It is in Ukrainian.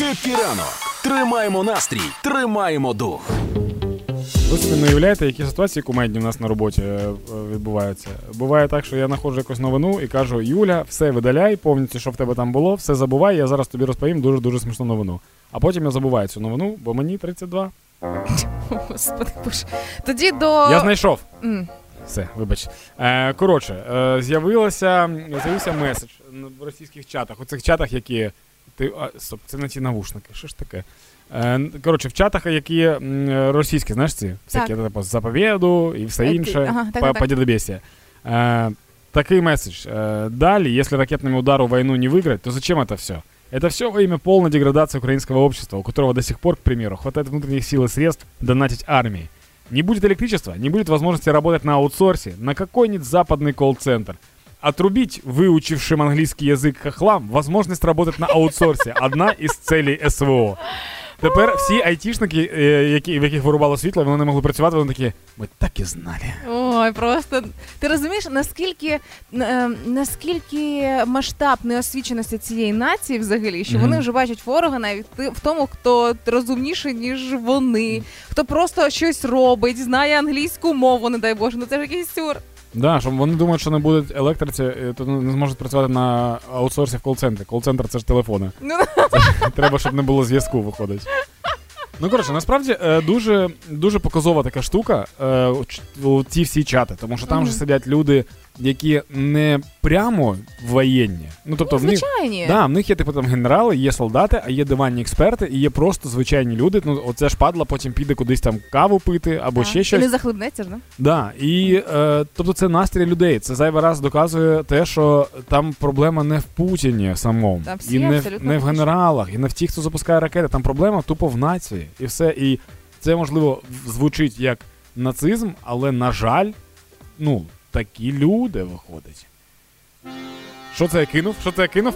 Хеппі ранок. Тримаємо настрій, тримаємо дух. Ви собі не уявляєте, які ситуації кумедні у нас на роботі е, відбуваються. Буває так, що я знаходжу якусь новину і кажу: Юля, все видаляй, повністю, що в тебе там було, все забувай, я зараз тобі розповім дуже дуже смішну новину. А потім я забуваю цю новину, бо мені 32. Господи боже. Тоді до. Я знайшов. М. Все, вибач. Е, коротше, е, з'явилося, з'явився меседж в російських чатах. У цих чатах, які. Ти, а, стоп, це не ті навушники. Що ж таке? Е, коротше, в чатах, які м, російські, знаєш ці? Всякі, типу, за побєду і все Е, ти- інше. ага, так, по, так, по так. дедобесия. Э, такой месседж. Э, далее, если ракетными удару войну не выиграть, то зачем это все? Это все во имя полной деградации украинского общества, у которого до сих пор, к примеру, хватает внутренних сил и средств донатить армии. Не будет электричества, не будет возможности работать на аутсорсе, на какой-нибудь западный колл-центр. Отрубить выучившим английский язык хохлам возможность работать на аутсорсе. Одна із целей СВО. Тепер всі айтішники, е, які, в яких вирубало світло, вони не могли працювати, вони такі, ми так і знали. Ой, просто ти розумієш, наскільки е, наскільки масштаб неосвіченості цієї нації взагалі, що вони вже бачать ворога навіть ти- в тому, хто розумніший, ніж вони, хто просто щось робить, знає англійську мову, не дай Боже, ну це ж якийсь сюр. Да, що вони думають, що не будуть електриці, е, то не зможуть працювати на аутсорсі в кол-центрі. Кол-центр це ж телефони. Ну, Треба, щоб не було зв'язку, виходить. Ну, коротше, насправді е, дуже, дуже показова така штука ті у ці всі чати, тому що там вже же сидять люди, які не прямо воєнні. Ну, тобто, в них, да, в них є типу там генерали, є солдати, а є диванні експерти, і є просто звичайні люди. Ну, оце ж падла, потім піде кудись там каву пити або Так. ще І щось. не захлебнеться ж, да? Да, і е, тобто це настрій людей. Це зайвий раз доказує те, що там проблема не в Путіні самому, Там всі і не в, не в генералах, і не в тих, хто запускає ракети. Там проблема тупо в нації. І все. І це можливо звучить як нацизм, але на жаль, ну, такі люди виходять. Що це я кинув? Що це я кинув?